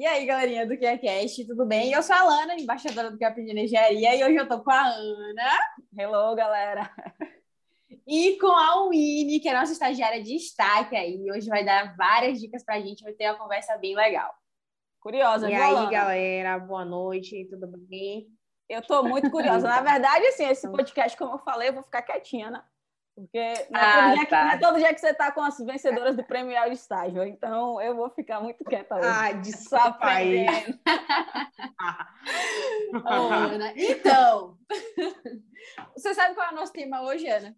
E aí, galerinha do QCast, tudo bem? Eu sou a Lana, embaixadora do QAP de Engenharia, e hoje eu tô com a Ana. Hello, galera! E com a Winnie, que é nossa estagiária de destaque aí. Hoje vai dar várias dicas pra gente, vai ter uma conversa bem legal. Curiosa, E viu, aí, Lana? galera, boa noite, tudo bem? Eu tô muito curiosa. Na verdade, assim, esse podcast, como eu falei, eu vou ficar quietinha, né? Porque não Ah, todo, dia que, tá. não é todo dia que você tá com as vencedoras do Prêmio de Estágio. Então, eu vou ficar muito quieta hoje. Ah, desculpa aí. Ana, então, você sabe qual é o nosso tema hoje, Ana?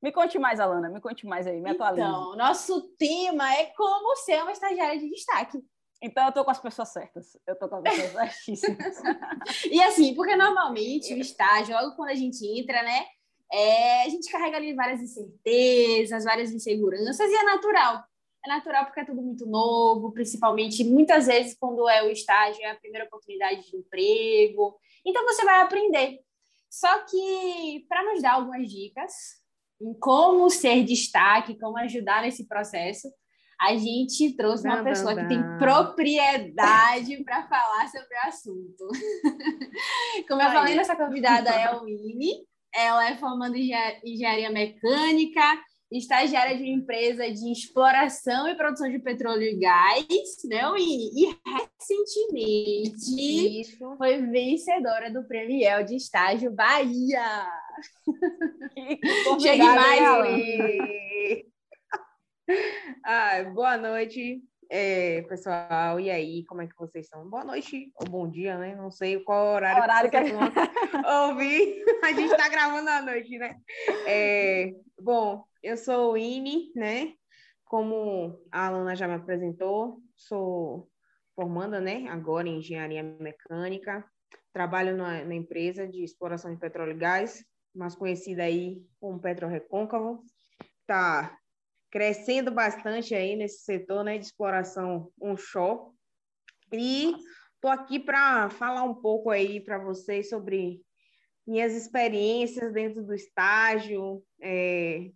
Me conte mais, Alana. Me conte mais aí, me atualize. Então, nosso tema é como ser uma estagiária de destaque. Então, eu tô com as pessoas certas. Eu tô com as pessoas certíssimas. E assim, porque normalmente o estágio, logo quando a gente entra, né, é, a gente carrega ali várias incertezas, várias inseguranças, e é natural. É natural porque é tudo muito novo, principalmente muitas vezes quando é o estágio, é a primeira oportunidade de emprego. Então você vai aprender. Só que para nos dar algumas dicas em como ser destaque, como ajudar nesse processo, a gente trouxe uma Dam, pessoa dam, que tem propriedade para falar sobre o assunto. Como eu Aí. falei, nossa convidada é a Winnie. Ela é formanda em engen- engenharia mecânica, estagiária de uma empresa de exploração e produção de petróleo e gás, né, Winnie? E recentemente Isso. foi vencedora do Prêmio IEL de Estágio Bahia. Chegue convidada, mais, Alana? Oi. Ah, boa noite, é, pessoal. E aí, como é que vocês estão? Boa noite ou bom dia, né? Não sei qual horário, Horário que vão ouvir. A gente está gravando à noite, né? É, bom, eu sou o Ine, né? Como a Alana já me apresentou, sou formanda, né? Agora em engenharia mecânica. Trabalho na, na empresa de exploração de petróleo e gás, mais conhecida aí como Petro Recôncavo. Tá crescendo bastante aí nesse setor, né, de exploração onshore. E tô aqui para falar um pouco aí para vocês sobre minhas experiências dentro do estágio, é,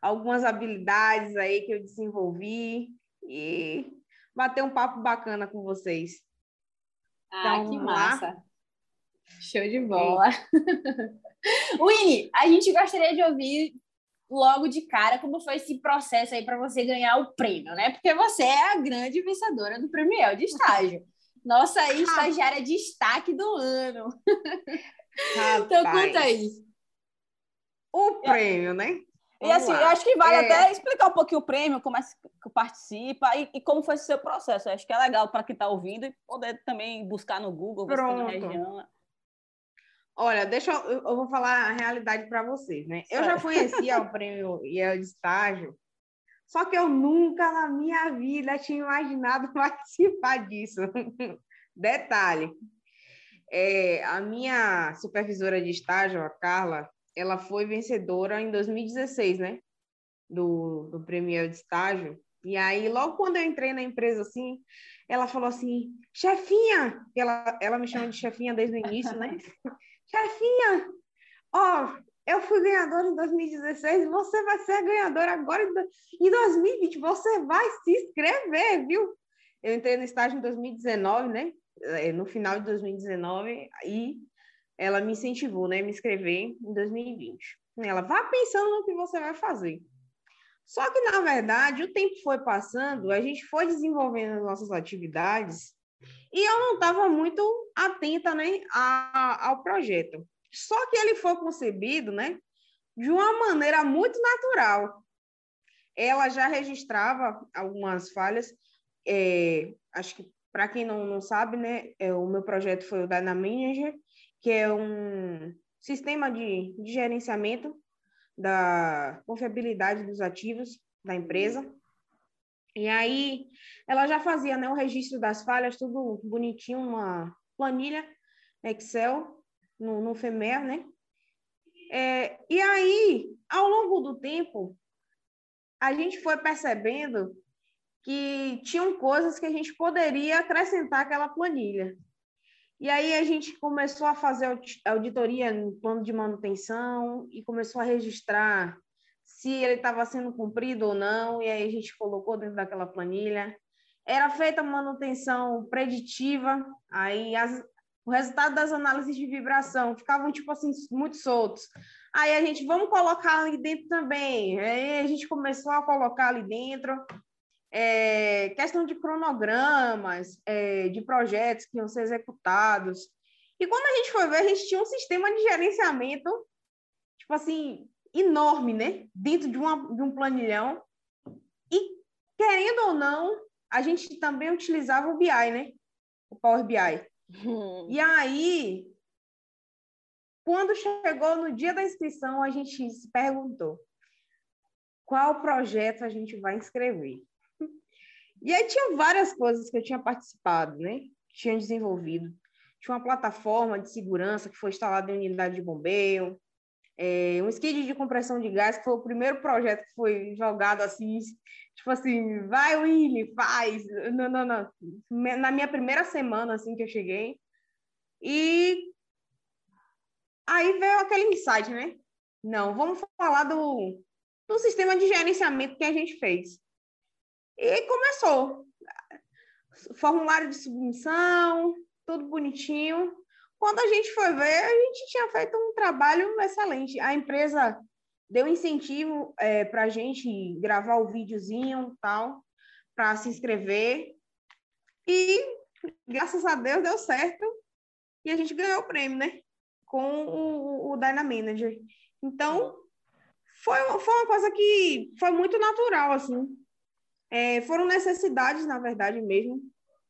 algumas habilidades aí que eu desenvolvi e bater um papo bacana com vocês. Ah, Então, que vamos lá? massa. Show de bola. Winnie, a gente gostaria de ouvir logo de cara como foi esse processo aí para você ganhar o prêmio, né? Porque você é a grande vencedora do Prêmio IEL de estágio. Nossa aí, estagiária de destaque do ano. Então conta aí. O prêmio, né? E Vamos assim, lá. eu acho que vale É. até explicar um pouquinho o prêmio, como é que participa e, e como foi o seu processo. Eu acho que é legal para quem está ouvindo e poder também buscar no Google, tem na região. Olha, deixa eu, eu vou falar a realidade para vocês, né? Eu já conhecia o prêmio IEL de estágio, só que eu nunca na minha vida tinha imaginado participar disso. Detalhe, é, a minha supervisora de estágio, a Carla, ela foi vencedora em 2016, né? Do, do prêmio de estágio. E aí, logo quando eu entrei na empresa, assim, ela falou assim, chefinha, ela, ela me chama de chefinha desde o início, né? chefinha, ó, eu fui ganhadora em 2016, você vai ser ganhadora agora em do- em 2020, você vai se inscrever, viu? Eu entrei no estágio em 2019, né? Eh, No final de 2019, e ela me incentivou, né? Me inscrever em 2020. Ela, vá pensando no que você vai fazer. Só que, na verdade, o tempo foi passando, a gente foi desenvolvendo as nossas atividades e eu não estava muito atenta né, a- ao projeto. Só que ele foi concebido né, de uma maneira muito natural. Ela já registrava algumas falhas. é, acho que, para quem não, não sabe, né, é, o meu projeto foi o Dyna Manager, que é um sistema de, de gerenciamento da confiabilidade dos ativos da empresa. E aí, ela já fazia né, o registro das falhas, tudo bonitinho, uma planilha Excel no, no FEMER, né? É, e aí, ao longo do tempo, a gente foi percebendo que tinham coisas que a gente poderia acrescentar àquela planilha. E aí a gente começou a fazer audi- auditoria no plano de manutenção e começou a registrar se ele estava sendo cumprido ou não, e aí a gente colocou dentro daquela planilha. era feita manutenção preditiva, aí as, o resultado das análises de vibração ficavam, tipo assim, muito soltos. Aí a gente, vamos colocar ali dentro também. Aí a gente começou a colocar ali dentro é, questão de cronogramas, é, de projetos que iam ser executados. E quando a gente foi ver, a gente tinha um sistema de gerenciamento, tipo assim, enorme, né? Dentro de, uma, de um planilhão. E, querendo ou não, a gente também utilizava o BI, né? O Power BI. Hum. E aí, quando chegou no dia da inscrição, a gente se perguntou qual projeto a gente vai inscrever. E aí tinha várias coisas que eu tinha participado, né? Tinha desenvolvido. Tinha uma plataforma de segurança que foi instalada em unidade de bombeio, é, um skid de compressão de gás, que foi o primeiro projeto que foi jogado assim, tipo assim, vai, Willy, faz. Não, não, não. Na minha primeira semana, assim, que eu cheguei. E aí veio aquele insight, né? Não, vamos falar do, do sistema de gerenciamento que a gente fez. E começou. Formulário de submissão, tudo bonitinho. Quando a gente foi ver, a gente tinha feito um trabalho excelente. A empresa deu incentivo é, para a gente gravar o videozinho tal, para se inscrever. E, graças a Deus, deu certo. E a gente ganhou o prêmio, né? Com o, o Dyna Manager. Então, foi, foi uma coisa que foi muito natural, assim. É, foram necessidades, na verdade mesmo,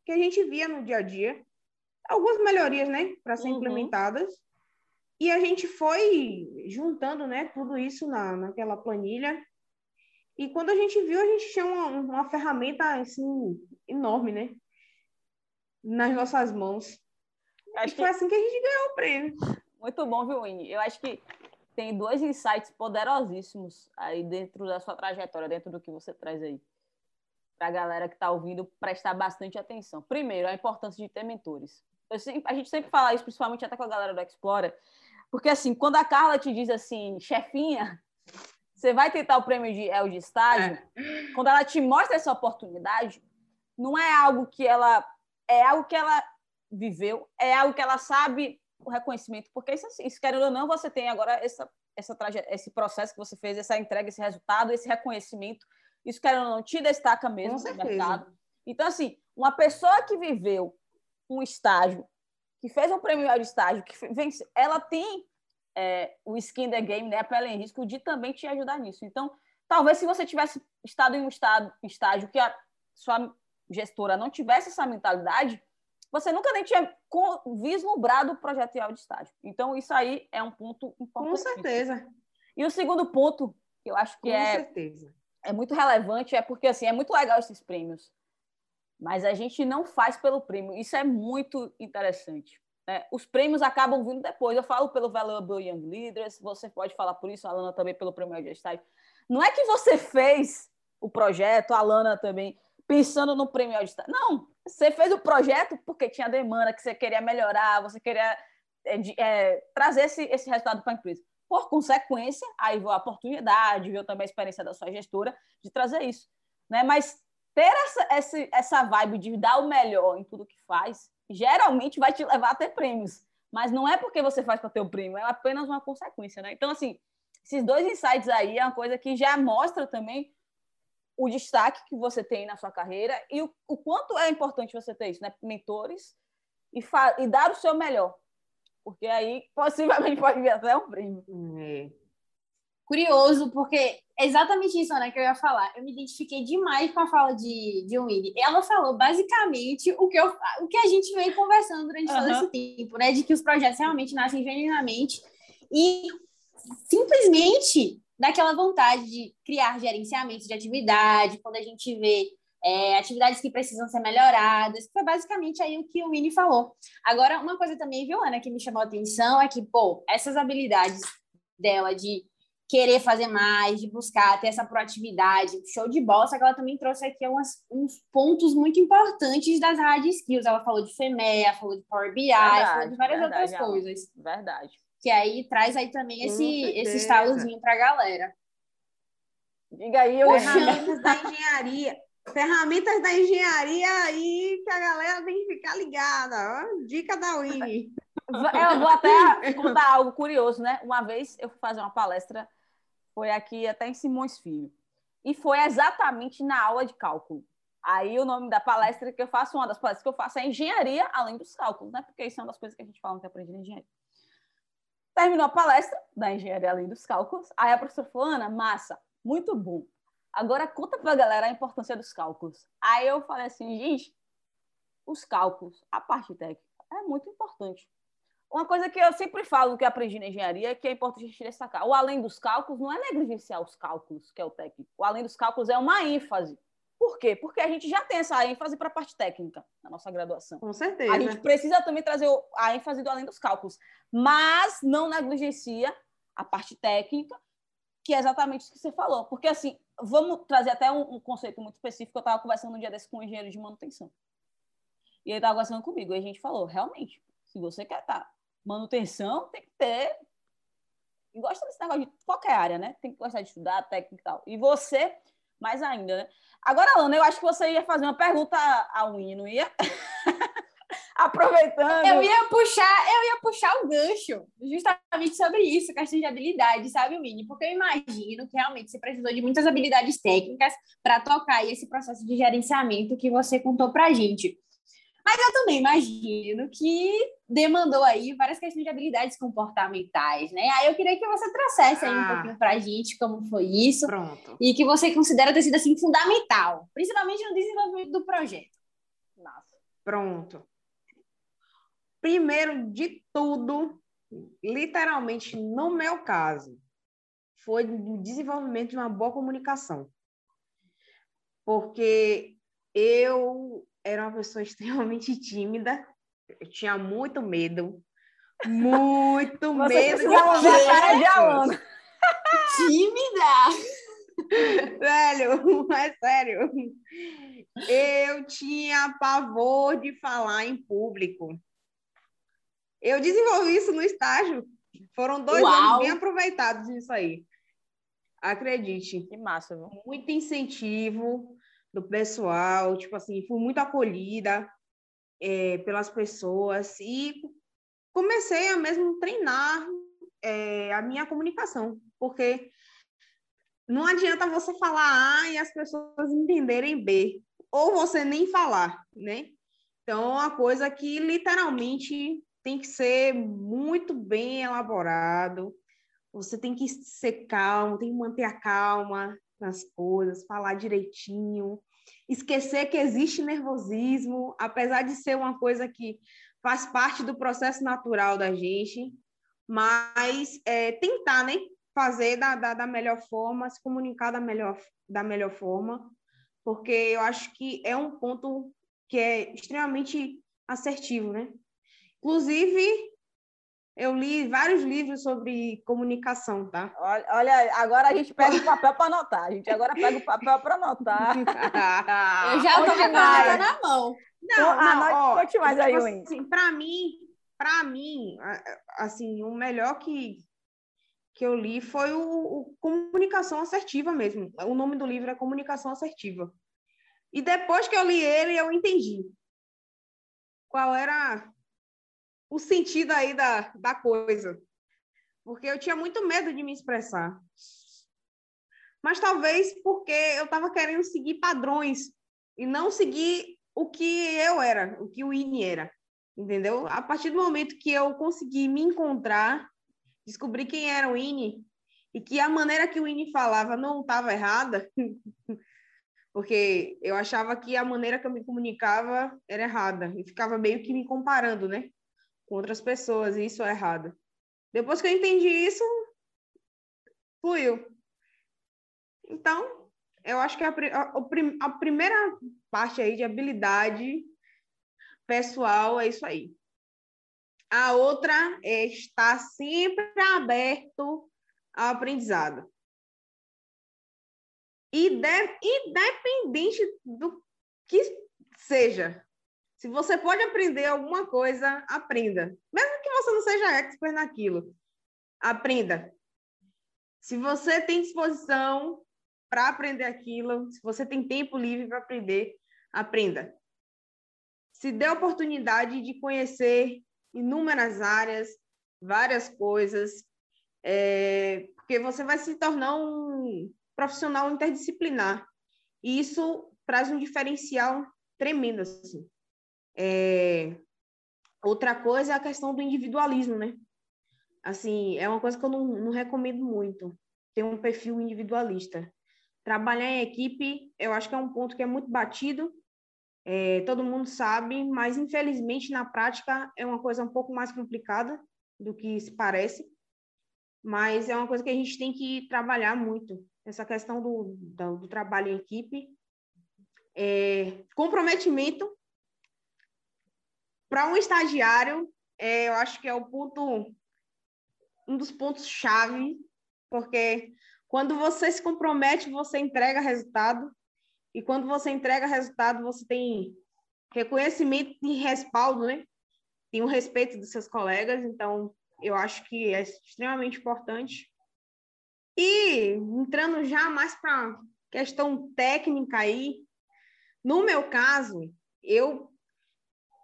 que a gente via no dia a dia. Algumas melhorias, né, para ser uhum. implementadas. E a gente foi juntando, né, tudo isso na, naquela planilha. E quando a gente viu, a gente tinha uma, uma ferramenta, assim, enorme, né, nas nossas mãos. Acho e foi que... assim que a gente ganhou o prêmio. Muito bom, viu, Winnie? Eu acho que tem dois insights poderosíssimos aí dentro da sua trajetória, dentro do que você traz aí para a galera que está ouvindo prestar bastante atenção. Primeiro, a importância de ter mentores. Sempre, a gente sempre fala isso, principalmente até com a galera do Explora, porque assim, quando a Carla te diz assim, chefinha, você vai tentar o prêmio de El de estágio, é. quando ela te mostra essa oportunidade, não é algo que ela é algo que ela viveu, é algo que ela sabe o reconhecimento, porque isso, isso querendo ou não, você tem agora essa, essa esse processo que você fez, essa entrega, esse resultado, esse reconhecimento isso, querendo ou não, te destaca mesmo no mercado. Então, assim, uma pessoa que viveu um estágio, que fez um prêmio de estágio, que vence, ela tem é, o skin the game, né, a pele em risco, de também te ajudar nisso. Então, talvez se você tivesse estado em um estado, estágio que a sua gestora não tivesse essa mentalidade, você nunca nem tinha vislumbrado o projeto de estágio. Então, isso aí é um ponto importante. Com certeza. E o segundo ponto, que eu acho que Com é certeza é muito relevante, é porque assim, é muito legal esses prêmios. Mas a gente não faz pelo prêmio. Isso é muito interessante. Né? Os prêmios acabam vindo depois. Eu falo pelo Valuable Young Leaders, você pode falar por isso, a Alana também pelo prêmio de. Não é que você fez o projeto, a Alana também, pensando no prêmio de. Não, você fez o projeto porque tinha demanda, que você queria melhorar, você queria é, é, trazer esse, esse resultado para a empresa. Por consequência, aí veio a oportunidade, veio também a experiência da sua gestora de trazer isso. Né? Mas ter essa, essa, essa vibe de dar o melhor em tudo que faz, geralmente vai te levar a ter prêmios. Mas não é porque você faz para ter o prêmio, é apenas uma consequência. Né? Então, assim, esses dois insights aí é uma coisa que já mostra também o destaque que você tem na sua carreira e o, o quanto é importante você ter isso, né? Mentores e, e dar o seu melhor porque aí possivelmente pode vir até um prêmio. É. Curioso, porque é exatamente isso né, que eu ia falar. Eu me identifiquei demais com a fala de, de Winnie. Ela falou basicamente o que, eu, o que a gente veio conversando durante uhum. todo esse tempo, né? De que os projetos realmente nascem genuinamente e simplesmente daquela vontade de criar gerenciamento de atividade, quando a gente vê é, atividades que precisam ser melhoradas. Foi basicamente aí o que o Winnie falou. Agora, uma coisa também, viu, Ana, que me chamou a atenção é que, pô, essas habilidades dela de querer fazer mais, de buscar ter essa proatividade, show de bola, só que ela também trouxe aqui umas, uns pontos muito importantes das hard skills. Ela falou de FEMEA, falou de Power BI, verdade, falou de várias verdade, outras coisas. Verdade. Que aí traz aí também esse, esse estalozinho para a galera. Diga aí, eu Ferramentas da engenharia Ferramentas da engenharia aí que a galera tem que ficar ligada. Ó. Dica da Winnie. Eu vou até contar algo curioso, né? Uma vez eu fui fazer uma palestra, foi aqui até em Simões Filho, e foi exatamente na aula de cálculo. Aí o nome da palestra que eu faço, uma das palestras que eu faço é engenharia além dos cálculos, né? Porque isso é uma das coisas que a gente fala que aprende na engenharia. Terminou a palestra da engenharia além dos cálculos. Aí a professora falou, Ana, massa, muito bom. Agora conta para a galera a importância dos cálculos. Aí eu falei assim, gente, os cálculos, a parte técnica, é muito importante. Uma coisa que eu sempre falo que aprendi na engenharia é que é importante a gente destacar. O além dos cálculos não é negligenciar os cálculos, que é o técnico. O além dos cálculos é uma ênfase. Por quê? Porque a gente já tem essa ênfase para a parte técnica na nossa graduação. Com certeza. A gente precisa também trazer a ênfase do além dos cálculos, mas não negligencia a parte técnica, que é exatamente o que você falou. Porque, assim, vamos trazer até um, um conceito muito específico. Eu estava conversando um dia desse com um engenheiro de manutenção. E ele estava conversando comigo. E a gente falou: realmente, se você quer estar tá, manutenção, tem que ter. E gosta desse negócio de qualquer área, né? Tem que gostar de estudar, técnica e tal. E você, mais ainda, né? Agora, Ana, eu acho que você ia fazer uma pergunta ao não ia? Aproveitando. Eu ia puxar, eu ia puxar o gancho justamente sobre isso, questão de habilidade, sabe, Winnie? Porque eu imagino que realmente você precisou de muitas habilidades técnicas para tocar esse processo de gerenciamento que você contou para a gente. Mas eu também imagino que demandou aí várias questões de habilidades comportamentais, né? Aí eu queria que você trouxesse aí um ah. pouquinho para a gente como foi isso. Pronto. E que você considera ter sido assim fundamental, principalmente no desenvolvimento do projeto. Nossa. Pronto. Primeiro de tudo, literalmente no meu caso, foi o desenvolvimento de uma boa comunicação. Porque eu era uma pessoa extremamente tímida, eu tinha muito medo, muito Você medo. Você cara de Alana. tímida! Velho, é sério. Eu tinha pavor de falar em público. Eu desenvolvi isso no estágio. Foram dois Uau. anos bem aproveitados nisso aí. Acredite. Que massa, viu? Muito incentivo do pessoal, tipo assim, fui muito acolhida é, pelas pessoas e comecei a mesmo treinar é, a minha comunicação, porque não adianta você falar A e as pessoas entenderem B, ou você nem falar, né? Então, é uma coisa que literalmente tem que ser muito bem elaborado, você tem que ser calmo, tem que manter a calma, nas coisas, falar direitinho, esquecer que existe nervosismo, apesar de ser uma coisa que faz parte do processo natural da gente, mas é, tentar, né? Fazer da, da, da, melhor forma, se comunicar da melhor, da melhor forma, porque eu acho que é um ponto que é extremamente assertivo, né? Inclusive, eu li vários livros sobre comunicação, tá? Olha, olha agora a gente pega o papel para anotar. A gente agora pega o papel para anotar. eu já estou com a caneta na mão. Não, não, ó, conte mais aí, tipo assim, Para mim, para mim, assim, o melhor que que eu li foi o, o Comunicação Assertiva mesmo. O nome do livro é Comunicação Assertiva. E depois que eu li ele, eu entendi qual era o sentido aí da, da coisa. Porque eu tinha muito medo de me expressar. Mas talvez porque eu estava querendo seguir padrões e não seguir o que eu era, o que o INE era. Entendeu? A partir do momento que eu consegui me encontrar, descobri quem era o INE e que a maneira que o INE falava não estava errada, porque eu achava que a maneira que eu me comunicava era errada e ficava meio que me comparando, né? Com outras pessoas, e isso é errado. Depois que eu entendi isso, fluiu. Então, eu acho que a, a, a primeira parte aí de habilidade pessoal é isso aí. A outra é estar sempre aberto ao aprendizado. E de, independente do que seja, se você pode aprender alguma coisa, aprenda. Mesmo que você não seja expert naquilo, aprenda. Se você tem disposição, para aprender aquilo, se você tem tempo livre para aprender, aprenda. Se dê a oportunidade de conhecer inúmeras áreas, várias coisas, é, porque você vai se tornar um profissional interdisciplinar. E isso traz um diferencial tremendo, assim. É, outra coisa é a questão do individualismo, né? Assim, é uma coisa que eu não, não recomendo muito, ter um perfil individualista. Trabalhar em equipe, eu acho que é um ponto que é muito batido, é, todo mundo sabe, mas infelizmente na prática é uma coisa um pouco mais complicada do que se parece, mas é uma coisa que a gente tem que trabalhar muito, essa questão do, do, do trabalho em equipe, é, comprometimento para um estagiário, é, eu acho que é o ponto, um dos pontos chave, porque quando você se compromete, você entrega resultado, e quando você entrega resultado, você tem reconhecimento e respaldo, né? Tem o respeito dos seus colegas, então eu acho que é extremamente importante. E entrando já mais para questão técnica aí, no meu caso, eu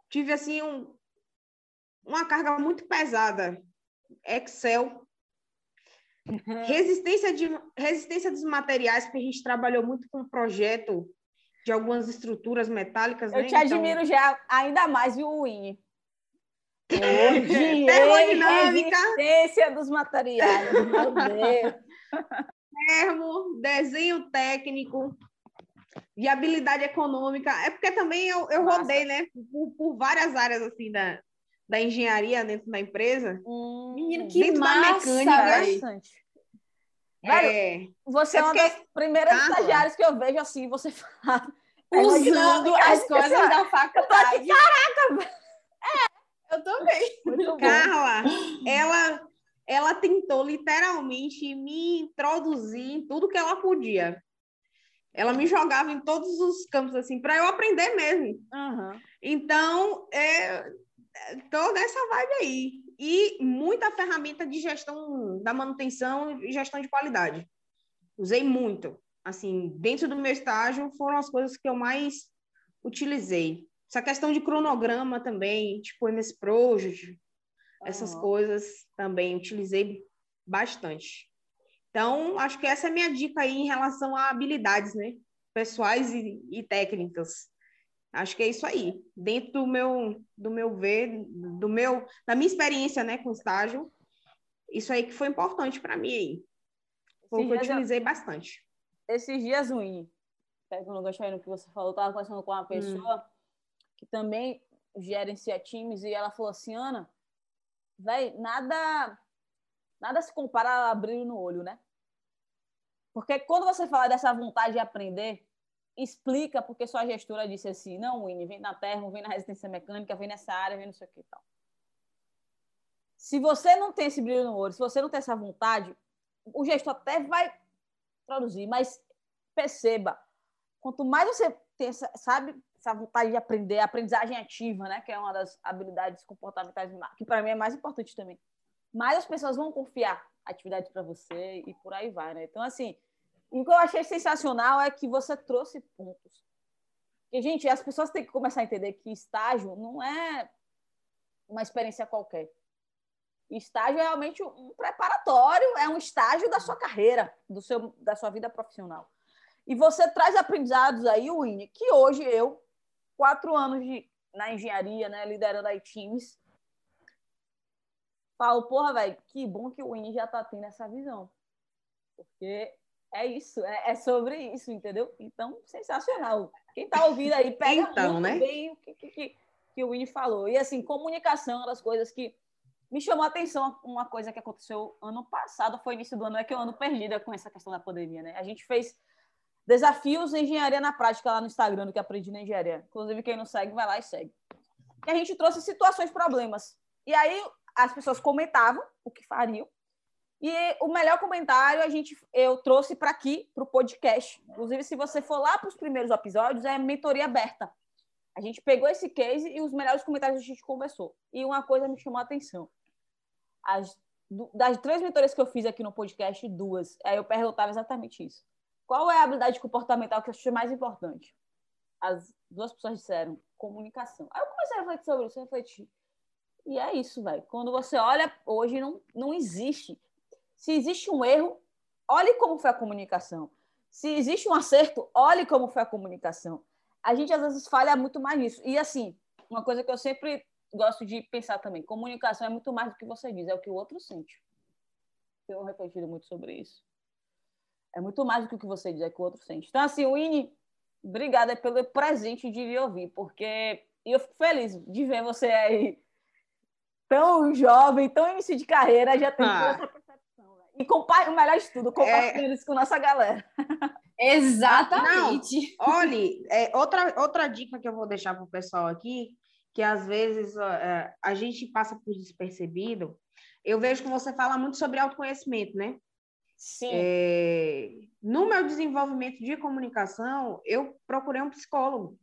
tive assim um, uma carga muito pesada. Excel, uhum. resistência, de, resistência dos materiais, porque a gente trabalhou muito com um projeto de algumas estruturas metálicas. Eu né? te admiro então... já ainda mais, viu, Winnie? Termodinâmica. Resistência dos materiais, meu Deus. Termo, desenho técnico, viabilidade econômica. É porque também eu, eu rodei, né, por, por, várias áreas assim da, da engenharia dentro da empresa. Hum, Menino, que dentro massa, da mecânica. É, você é, é uma das primeiras estagiárias que eu vejo assim, você fala, usando as coisas da faculdade. Caraca! É, eu também. Carla, ela, ela tentou literalmente me introduzir em tudo que ela podia. Ela me jogava em todos os campos, assim, para eu aprender mesmo. Uhum. Então, é, tô nessa vibe aí. E muita ferramenta de gestão da manutenção e gestão de qualidade. Usei muito. Assim, dentro do meu estágio, foram as coisas que eu mais utilizei. Essa questão de cronograma também, tipo MS Project, uhum. essas coisas também utilizei bastante. Então, acho que essa é a minha dica aí em relação a habilidades, né? Pessoais e, e técnicas. Acho que é isso aí. Dentro do meu, do meu ver, do meu, da minha experiência, né, com estágio, isso aí que foi importante para mim aí. Foi que eu utilizei eu... bastante. Esses dias, Winnie, pegando o gancho aí no que você falou, eu estava conversando com uma hum. pessoa hum. que também gerencia times e ela falou assim, Ana, velho, nada, nada se compara a abrir no olho, né? Porque quando você fala dessa vontade de aprender, explica porque sua gestora disse assim, não, Winnie, vem na terra, vem na resistência mecânica, vem nessa área, vem não sei o que e tal. Se você não tem esse brilho no olho, se você não tem essa vontade, o gestor até vai produzir, mas perceba, quanto mais você tem essa, sabe, essa vontade de aprender, aprendizagem ativa, né, que é uma das habilidades comportamentais, que para mim é mais importante também, mais as pessoas vão confiar atividade para você e por aí vai, né? Então, assim, o que eu achei sensacional é que você trouxe pontos. E, gente, as pessoas têm que começar a entender que estágio não é uma experiência qualquer. Estágio é realmente um preparatório, é um estágio da sua carreira, do seu, da sua vida profissional. E você traz aprendizados aí, Winnie, que hoje eu, quatro anos de, na engenharia, né, liderando aí times, falo, porra, velho, que bom que o Winnie já tá tendo essa visão. Porque é isso, é, é, sobre isso, entendeu? Então, sensacional. Quem tá ouvindo aí, pega então, muito né? bem o que, que, que o Winnie falou. E, assim, comunicação é das coisas que me chamou a atenção. Uma coisa que aconteceu ano passado, foi início do ano, é que eu ando perdida com essa questão da pandemia, né? A gente fez desafios em engenharia na prática lá no Instagram, do que aprendi na engenharia. Inclusive, quem não segue, vai lá e segue. E a gente trouxe situações, problemas. E aí, as pessoas comentavam o que fariam. E o melhor comentário a gente eu trouxe para aqui, para o podcast. Inclusive, se você for lá para os primeiros episódios, é mentoria aberta. A gente pegou esse case e os melhores comentários a gente conversou. E uma coisa me chamou a atenção. As, das três mentorias que eu fiz aqui no podcast, duas. Aí eu perguntava exatamente isso. qual é a habilidade comportamental que você acha mais importante? As duas pessoas disseram comunicação. Aí eu comecei a refletir sobre isso, refletir. E é isso, velho. Quando você olha, hoje não, não existe. Se existe um erro, olhe como foi a comunicação. Se existe um acerto, olhe como foi a comunicação. A gente às vezes falha muito mais nisso. E assim, uma coisa que eu sempre gosto de pensar também, comunicação é muito mais do que você diz, é o que o outro sente. Tenho refletido muito sobre isso. É muito mais do que o que você diz, é o que o outro sente. Então, assim, Winnie, obrigada pelo presente de me ouvir, porque eu fico feliz de ver você aí tão jovem, tão início de carreira, já tem ah. essa percepção. Né? E compare, o melhor de tudo, compartilhando é... isso com nossa galera. Exatamente. Não, olhe, é, outra, outra dica que eu vou deixar para o pessoal aqui, que às vezes é, a gente passa por despercebido, eu vejo que você fala muito sobre autoconhecimento, né? Sim. É, no meu desenvolvimento de comunicação, eu procurei um psicólogo.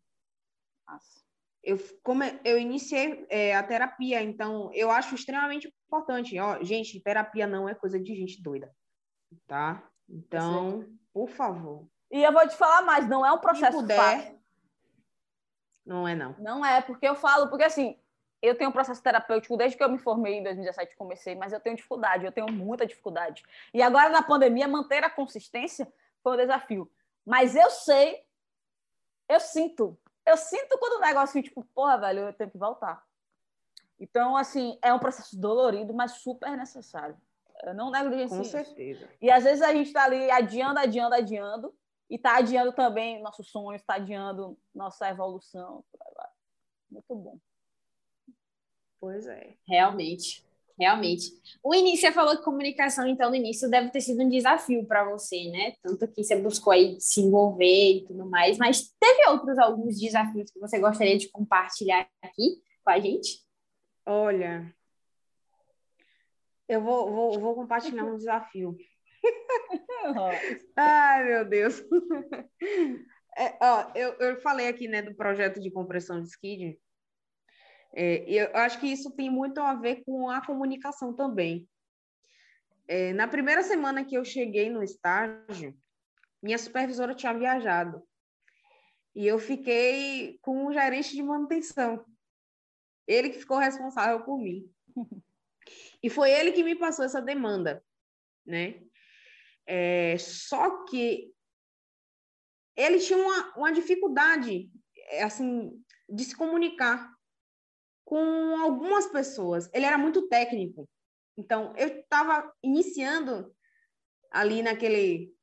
Nossa. Eu, como eu iniciei é, a terapia, então eu acho extremamente importante. Ó, gente, terapia não é coisa de gente doida, tá? Então, por favor. E eu vou te falar mais, não é um processo puder, fácil. Não é, não. Não é, porque eu falo, porque assim, eu tenho um processo terapêutico desde que eu me formei em 2017, comecei, mas eu tenho dificuldade, eu tenho muita dificuldade. E agora na pandemia, manter a consistência foi um desafio. Mas eu sei, eu sinto, eu sinto quando o negócio, tipo, porra, velho, eu tenho que voltar. Então, assim, é um processo dolorido, mas super necessário. Eu não negligencio Com certeza. E às vezes a gente está ali adiando, adiando, adiando, e está adiando também nossos sonhos, está adiando nossa evolução. Muito bom. Pois é. Realmente. Realmente. O início, você falou que comunicação, então, no início deve ter sido um desafio para você, né? Tanto que você buscou aí se envolver e tudo mais, mas teve outros alguns desafios que você gostaria de compartilhar aqui com a gente? Olha, eu vou, vou, vou compartilhar um desafio. Ai, meu Deus. É, ó, eu, eu falei aqui, né, do projeto de compressão de skid, é, eu acho que isso tem muito a ver com a comunicação também. É, na primeira semana que eu cheguei no estágio, minha supervisora tinha viajado. E eu fiquei com o gerente de manutenção. Ele que ficou responsável por mim. E foi ele que me passou essa demanda, né? É, só que ele tinha uma, uma dificuldade, assim, de se comunicar com algumas pessoas. Ele era muito técnico. Então, eu estava iniciando ali naquele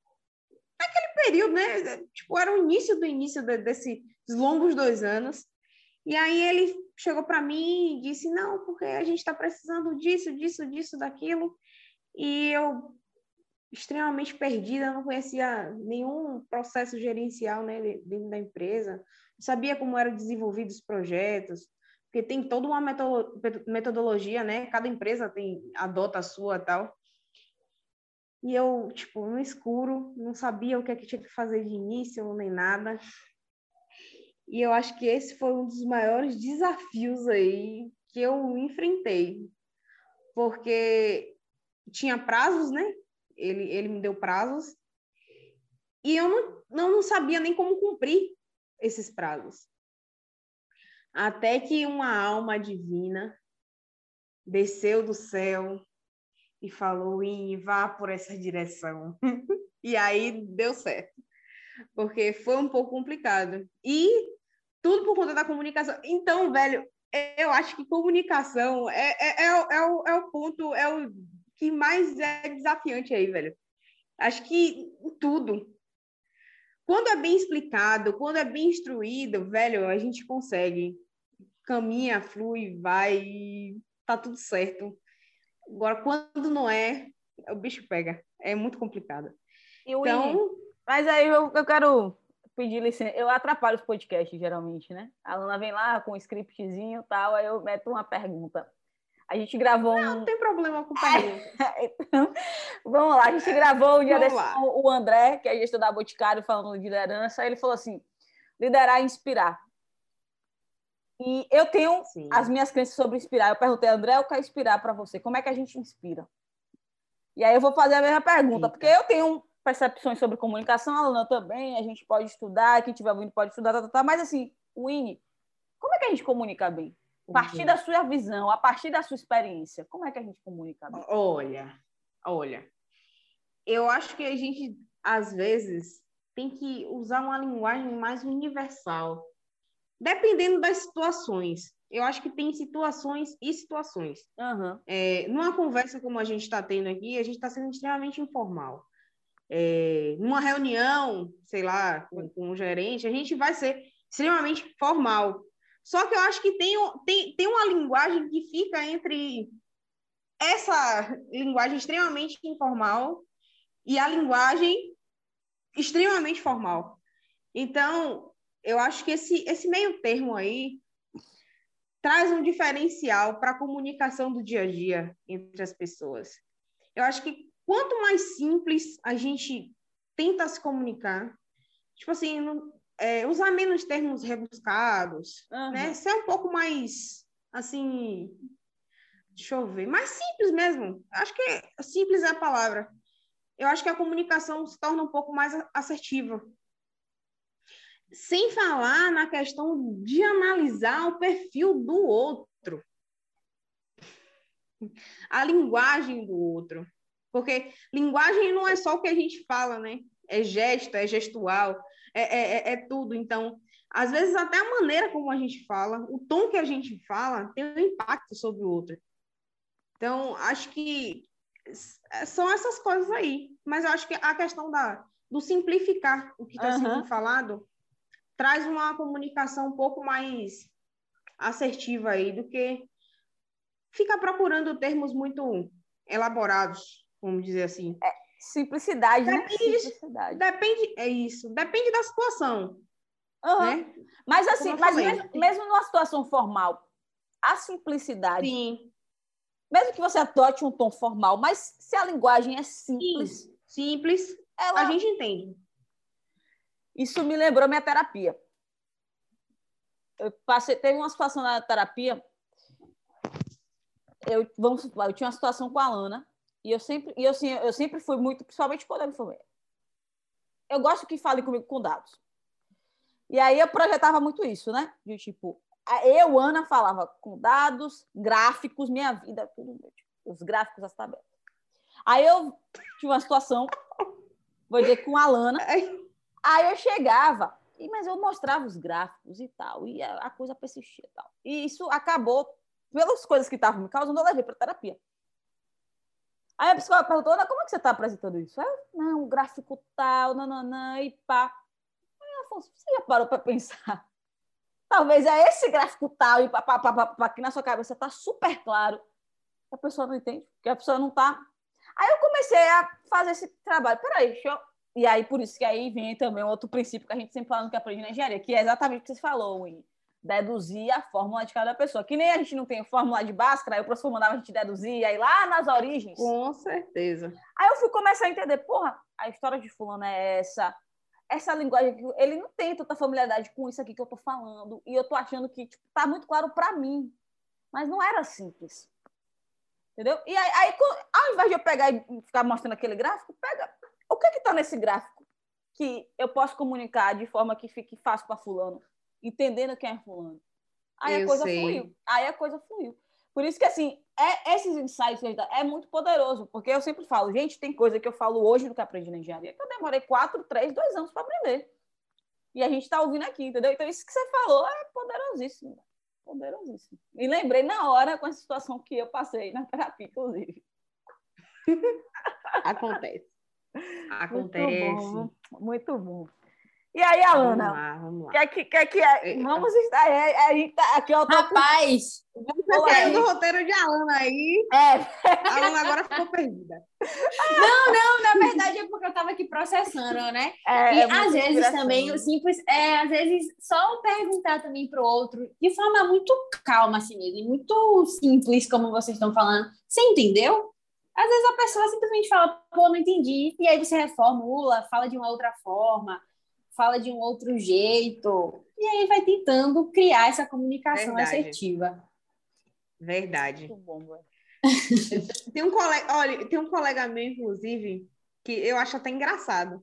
naquele período, né? Tipo, era o início do início de, desses longos dois anos. E aí ele chegou para mim e disse: Não, porque a gente está precisando disso, disso, disso, daquilo. E eu, extremamente perdida, não conhecia nenhum processo gerencial né, dentro da empresa, não sabia como eram desenvolvidos os projetos, porque tem toda uma metodologia, né? Cada empresa tem adota a sua tal. E eu, tipo, no escuro, não sabia o que, é que tinha que fazer de início nem nada. E eu acho que esse foi um dos maiores desafios aí que eu enfrentei. Porque tinha prazos, né? Ele, ele me deu prazos. E eu não, não, não sabia nem como cumprir esses prazos. Até que uma alma divina desceu do céu e falou: Ine, vá por essa direção. e aí deu certo. Porque foi um pouco complicado. E tudo por conta da comunicação. Então, velho, eu acho que comunicação é, é, é, é, o, é o ponto, é o que mais é desafiante aí, velho. Acho que tudo. Quando é bem explicado, quando é bem instruído, velho, a gente consegue. Caminha, flui, vai, tá tudo certo. Agora, quando não é, o bicho pega. É muito complicado. então, mas aí eu, eu quero pedir licença. Eu atrapalho os podcasts, geralmente, né? A Luna vem lá com um scriptzinho e tal, aí eu meto uma pergunta. A gente gravou não, um... Não tem problema com perguntas. então, vamos lá, a gente gravou um dia desse o André, que é gestor da Boticário, falando de liderança, ele falou assim, liderar e inspirar. E eu tenho Sim. as minhas crenças sobre inspirar. Eu perguntei, André, eu quero inspirar para você. Como é que a gente inspira? E aí eu vou fazer a mesma pergunta, Eita. porque eu tenho percepções sobre comunicação, a Luna também, a gente pode estudar, quem estiver ouvindo pode estudar, tá, tá, tá, mas assim, Winnie, como é que a gente comunica bem? A partir uhum. da sua visão, a partir da sua experiência, como é que a gente comunica bem? Olha, olha, eu acho que a gente, às vezes, tem que usar uma linguagem mais universal, dependendo das situações. Eu acho que tem situações e situações. Uhum. É, numa conversa como a gente está tendo aqui, a gente está sendo extremamente informal. É, numa reunião, sei lá, com, com um gerente, a gente vai ser extremamente formal. Só que eu acho que tem, tem, tem uma linguagem que fica entre essa linguagem extremamente informal e a linguagem extremamente formal. Então, eu acho que esse, esse meio termo aí traz um diferencial para a comunicação do dia a dia entre as pessoas. Eu acho que quanto mais simples a gente tenta se comunicar, tipo assim, não, é, usar menos termos rebuscados, uhum. né? Ser um pouco mais, assim, deixa eu ver, mais simples mesmo. Acho que simples é a palavra. Eu acho que a comunicação se torna um pouco mais assertiva. Sem falar na questão de analisar o perfil do outro. A linguagem do outro. Porque linguagem não é só o que a gente fala, né? É gesto, é gestual, é, é, é, é tudo. Então, às vezes, até a maneira como a gente fala, o tom que a gente fala, tem um impacto sobre o outro. Então, acho que são essas coisas aí. Mas eu acho que a questão da, do simplificar o que está uhum. sendo falado traz uma comunicação um pouco mais assertiva aí do que ficar procurando termos muito elaborados, vamos dizer assim. É, simplicidade, né? depende, né? Simplicidade. Depende, é isso. Depende da situação. Uhum. Né? Mas assim, mas mesmo, mesmo numa situação formal, a simplicidade. Sim. Mesmo que você adote um tom formal, mas se a linguagem é simples. Sim. Simples, ela... a gente entende. Isso me lembrou minha terapia. Eu passei, teve uma situação na terapia. Eu, vamos, eu tinha uma situação com a Lana e eu sempre, e eu, assim, eu sempre fui muito, principalmente quando eu me Eu gosto que falem comigo com dados. E aí eu projetava muito isso, né? De tipo, eu, Ana, falava com dados, gráficos, minha vida, tudo, tipo, os gráficos, as tabelas. Aí eu tinha uma situação, vou dizer, com a Lana. Aí eu chegava, mas eu mostrava os gráficos e tal, e a coisa persistia e tal. E isso acabou, pelas coisas que estavam me causando, eu levei para terapia. Aí a psicóloga perguntou, como é que você está apresentando isso? Eu, não, gráfico tal, nananã, e pá. Aí Afonso, você já parou para pensar? Talvez é esse gráfico tal, e pá, pá, pá, pá, que na sua cabeça está super claro. A pessoa não entende, porque a pessoa não está... Aí eu comecei a fazer esse trabalho. Peraí, deixa eu... E aí, por isso que aí vem também outro princípio que a gente sempre fala no que aprende na engenharia, que é exatamente o que você falou, Winnie deduzir a fórmula de cada pessoa. Que nem a gente não tem fórmula de Bhaskara, aí o professor mandava a gente deduzir, aí lá nas origens. Com certeza. Aí eu fui começar a entender, porra, a história de fulano é essa, essa linguagem que ele não tem tanta familiaridade com isso aqui que eu tô falando, e eu tô achando que tipo, tá muito claro para mim, mas não era simples. Entendeu? E aí, aí, ao invés de eu pegar e ficar mostrando aquele gráfico, pega o que que tá nesse gráfico que eu posso comunicar de forma que fique fácil para fulano entendendo quem é fulano. Aí eu a coisa sei. fluiu. Aí a coisa fluiu. Por isso que, assim, é, esses insights é muito poderoso, porque eu sempre falo, gente, tem coisa que eu falo hoje do que aprendi na engenharia, que eu demorei quatro, três, dois anos para aprender. E a gente está ouvindo aqui, entendeu? Então, isso que você falou é poderosíssimo. Poderosíssimo. E lembrei na hora com a situação que eu passei na terapia, inclusive. Acontece. Acontece. Muito bom. Muito bom. E aí, Alana? Vamos lá, vamos lá. Quer que, quer que, é, vamos estar. É, é, tá aqui, ó. Rapaz! Vamos sair do roteiro de Alana aí. É. A Alana agora ficou perdida. Não, não, na verdade é porque eu estava aqui processando, né? É, e é às vezes também o simples, é, às vezes só perguntar também para o outro de forma muito calma, assim mesmo, muito simples, como vocês estão falando. Você entendeu? Às vezes a pessoa simplesmente fala, pô, não entendi. E aí você reformula, fala de uma outra forma fala de um outro jeito. E aí vai tentando criar essa comunicação Verdade. assertiva. Verdade. tem um colega, olha, tem um colega meu, inclusive, que eu acho até engraçado,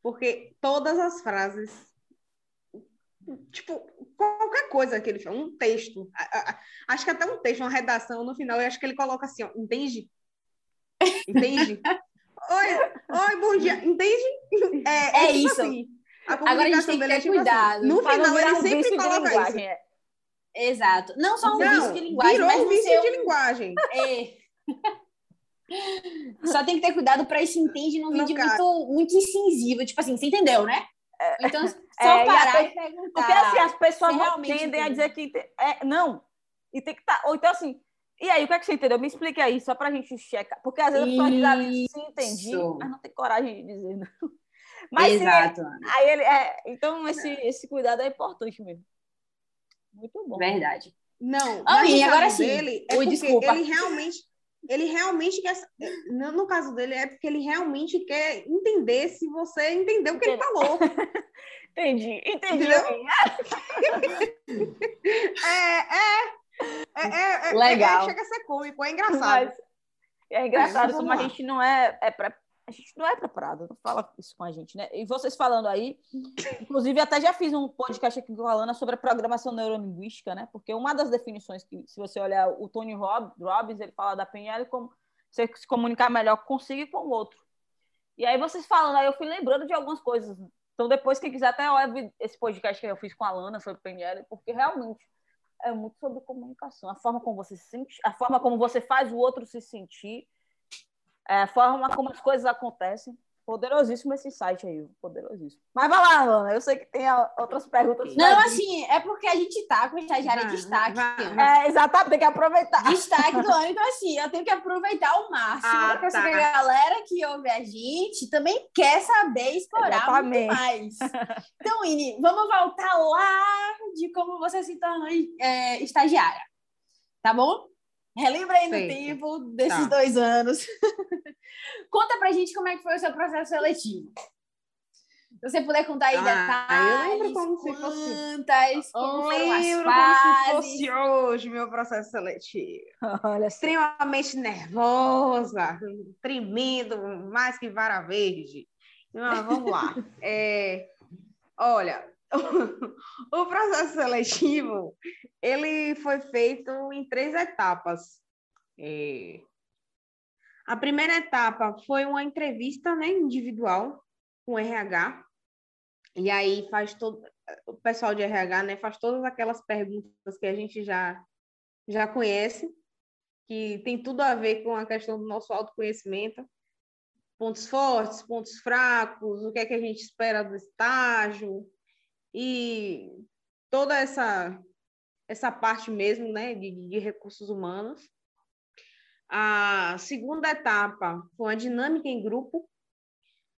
porque todas as frases, tipo, qualquer coisa que ele fala, um texto, acho que até um texto, uma redação, no final, eu acho que ele coloca assim, ó, entende? Entende? oi, oi, bom dia, entende? É, é, é tipo isso. Assim, a Agora a gente tem que ter é, tipo assim, cuidado. Assim, no final, ele um sempre coloca isso. É. Exato. Não só um não, vício de linguagem, virou mas um vício seu... de linguagem. É. Só tem que ter cuidado para esse entende num vídeo muito, muito incisivo. Tipo assim, você entendeu, né? É. Então, só é, parar e, e, perguntar. Porque assim, as pessoas tendem a dizer que. É, não. E tem que estar. Tá, ou então, assim. E aí, o que é que você entendeu? Me explica aí, só para a gente checar. Porque às vezes a pessoa diz ali, sim, entendi, mas não tem coragem de dizer, não. Mas, Exato. aí ele, é, então, esse, esse cuidado é importante mesmo. Muito bom. Verdade. Não, mas agora sim. Dele, é Oi, desculpa. Ele realmente, ele realmente quer. No caso dele, é porque ele realmente quer entender se você entendeu o que ele falou. Entendi, entendi. é, é, é, é, Legal. É, chega a ser cômico, é engraçado. Mas, é engraçado, mas a gente não é, é pra, a gente não é preparado, não fala isso com a gente, né? E vocês falando aí, inclusive até já fiz um podcast aqui com a Alana sobre a programação neurolinguística, né? Porque uma das definições que, se você olhar o Tony Robbins, ele fala da PNL como você se comunicar melhor consigo e com o outro. E aí vocês falando, aí eu fui lembrando de algumas coisas. Então depois, quem quiser até olha esse podcast que eu fiz com a Alana sobre PNL, porque realmente é muito sobre comunicação. A forma como você se sente, a forma como você faz o outro se sentir é, a forma como as coisas acontecem. Poderosíssimo esse site aí, poderosíssimo. Mas vai lá, Ana, eu sei que tem outras perguntas. Não, assim, é porque a gente tá com estagiária de destaque. É, exatamente, tem que aproveitar. Destaque do ano, então assim, eu tenho que aproveitar ao máximo, ah, porque tá. a galera que ouve a gente também quer saber explorar Exatamente. muito mais. Então, Ine, vamos voltar lá de como você se tornou é, estagiária, tá bom? Relembra aí no tempo desses tá. dois anos. Conta pra gente como é que foi o seu processo seletivo. Se você puder contar aí ah, detalhes, eu lembro como se fosse quantas, como foram as fases. como se fosse hoje meu processo seletivo. Olha Extremamente nervosa, tremendo, mais que vara verde. Mas vamos lá. É, olha, o processo seletivo ele foi feito em três etapas. É... A primeira etapa foi uma entrevista né, individual com o RH. E aí faz todo o pessoal de RH né, faz todas aquelas perguntas que a gente já, já conhece, que tem tudo a ver com a questão do nosso autoconhecimento. Pontos fortes, pontos fracos, o que é que a gente espera do estágio, e toda essa essa parte mesmo né, de, de recursos humanos. A segunda etapa foi a dinâmica em grupo.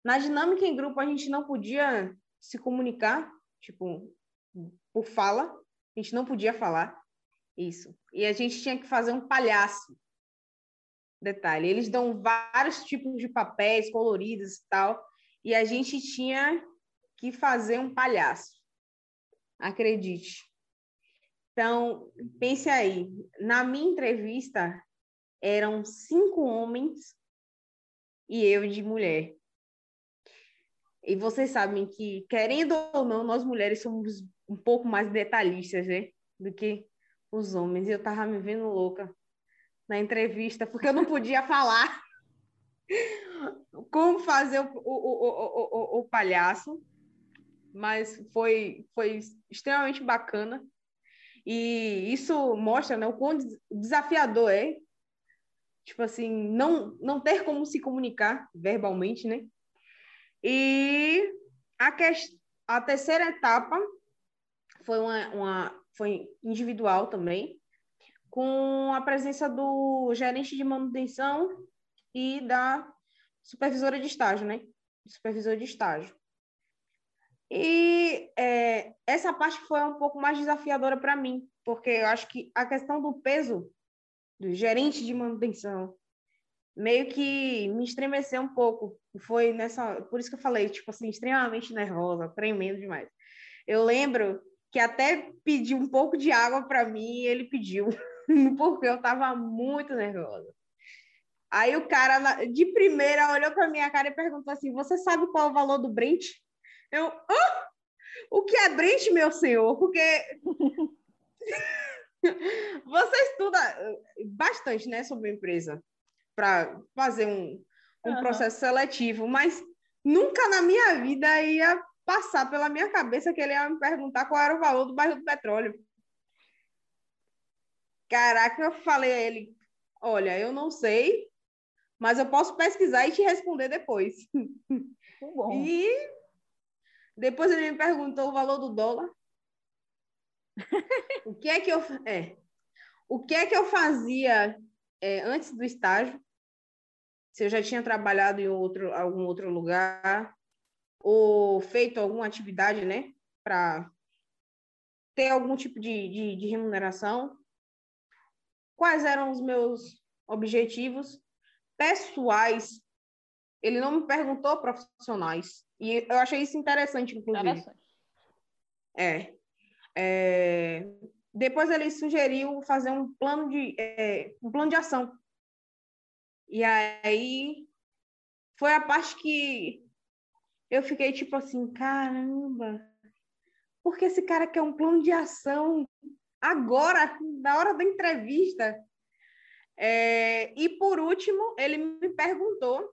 Na dinâmica em grupo, a gente não podia se comunicar, tipo, por fala, a gente não podia falar isso. E a gente tinha que fazer um palhaço. Detalhe, eles dão vários tipos de papéis coloridos e tal, e a gente tinha que fazer um palhaço. Acredite. Então, pense aí. Na minha entrevista, eram cinco homens e eu de mulher. E vocês sabem que, querendo ou não, nós mulheres somos um pouco mais detalhistas, né? Do que os homens. E eu tava me vendo louca na entrevista, porque eu não podia falar como fazer o, o, o, o, o palhaço mas foi, foi extremamente bacana. E isso mostra né, o quão desafiador é, tipo assim, não, não ter como se comunicar verbalmente, né? E a, a terceira etapa foi, uma, uma, foi individual também, com a presença do gerente de manutenção e da supervisora de estágio, né? Supervisor de estágio. E é, essa parte foi um pouco mais desafiadora para mim, porque eu acho que a questão do peso do gerente de manutenção meio que me estremeceu um pouco. Foi nessa, por isso que eu falei, tipo assim, extremamente nervosa, tremendo demais. Eu lembro que até pedi um pouco de água para mim ele pediu, porque eu estava muito nervosa. Aí o cara, de primeira, olhou para minha cara e perguntou assim: Você sabe qual é o valor do Brent? Eu, oh, o que é Brent, meu senhor? Porque você estuda bastante né, sobre a empresa para fazer um, um uhum. processo seletivo, mas nunca na minha vida ia passar pela minha cabeça que ele ia me perguntar qual era o valor do barril do petróleo. Caraca, eu falei a ele: Olha, eu não sei, mas eu posso pesquisar e te responder depois. Bom. E depois ele me perguntou o valor do dólar. o que é que eu é, o que é que eu fazia é, antes do estágio? Se eu já tinha trabalhado em outro algum outro lugar ou feito alguma atividade, né, para ter algum tipo de, de, de remuneração? Quais eram os meus objetivos? pessoais. Ele não me perguntou profissionais. E eu achei isso interessante, inclusive. Interessante. É. é. Depois ele sugeriu fazer um plano de, é, um plano de ação. E aí foi a parte que eu fiquei tipo assim, caramba, porque esse cara quer um plano de ação agora, na hora da entrevista? É, e por último, ele me perguntou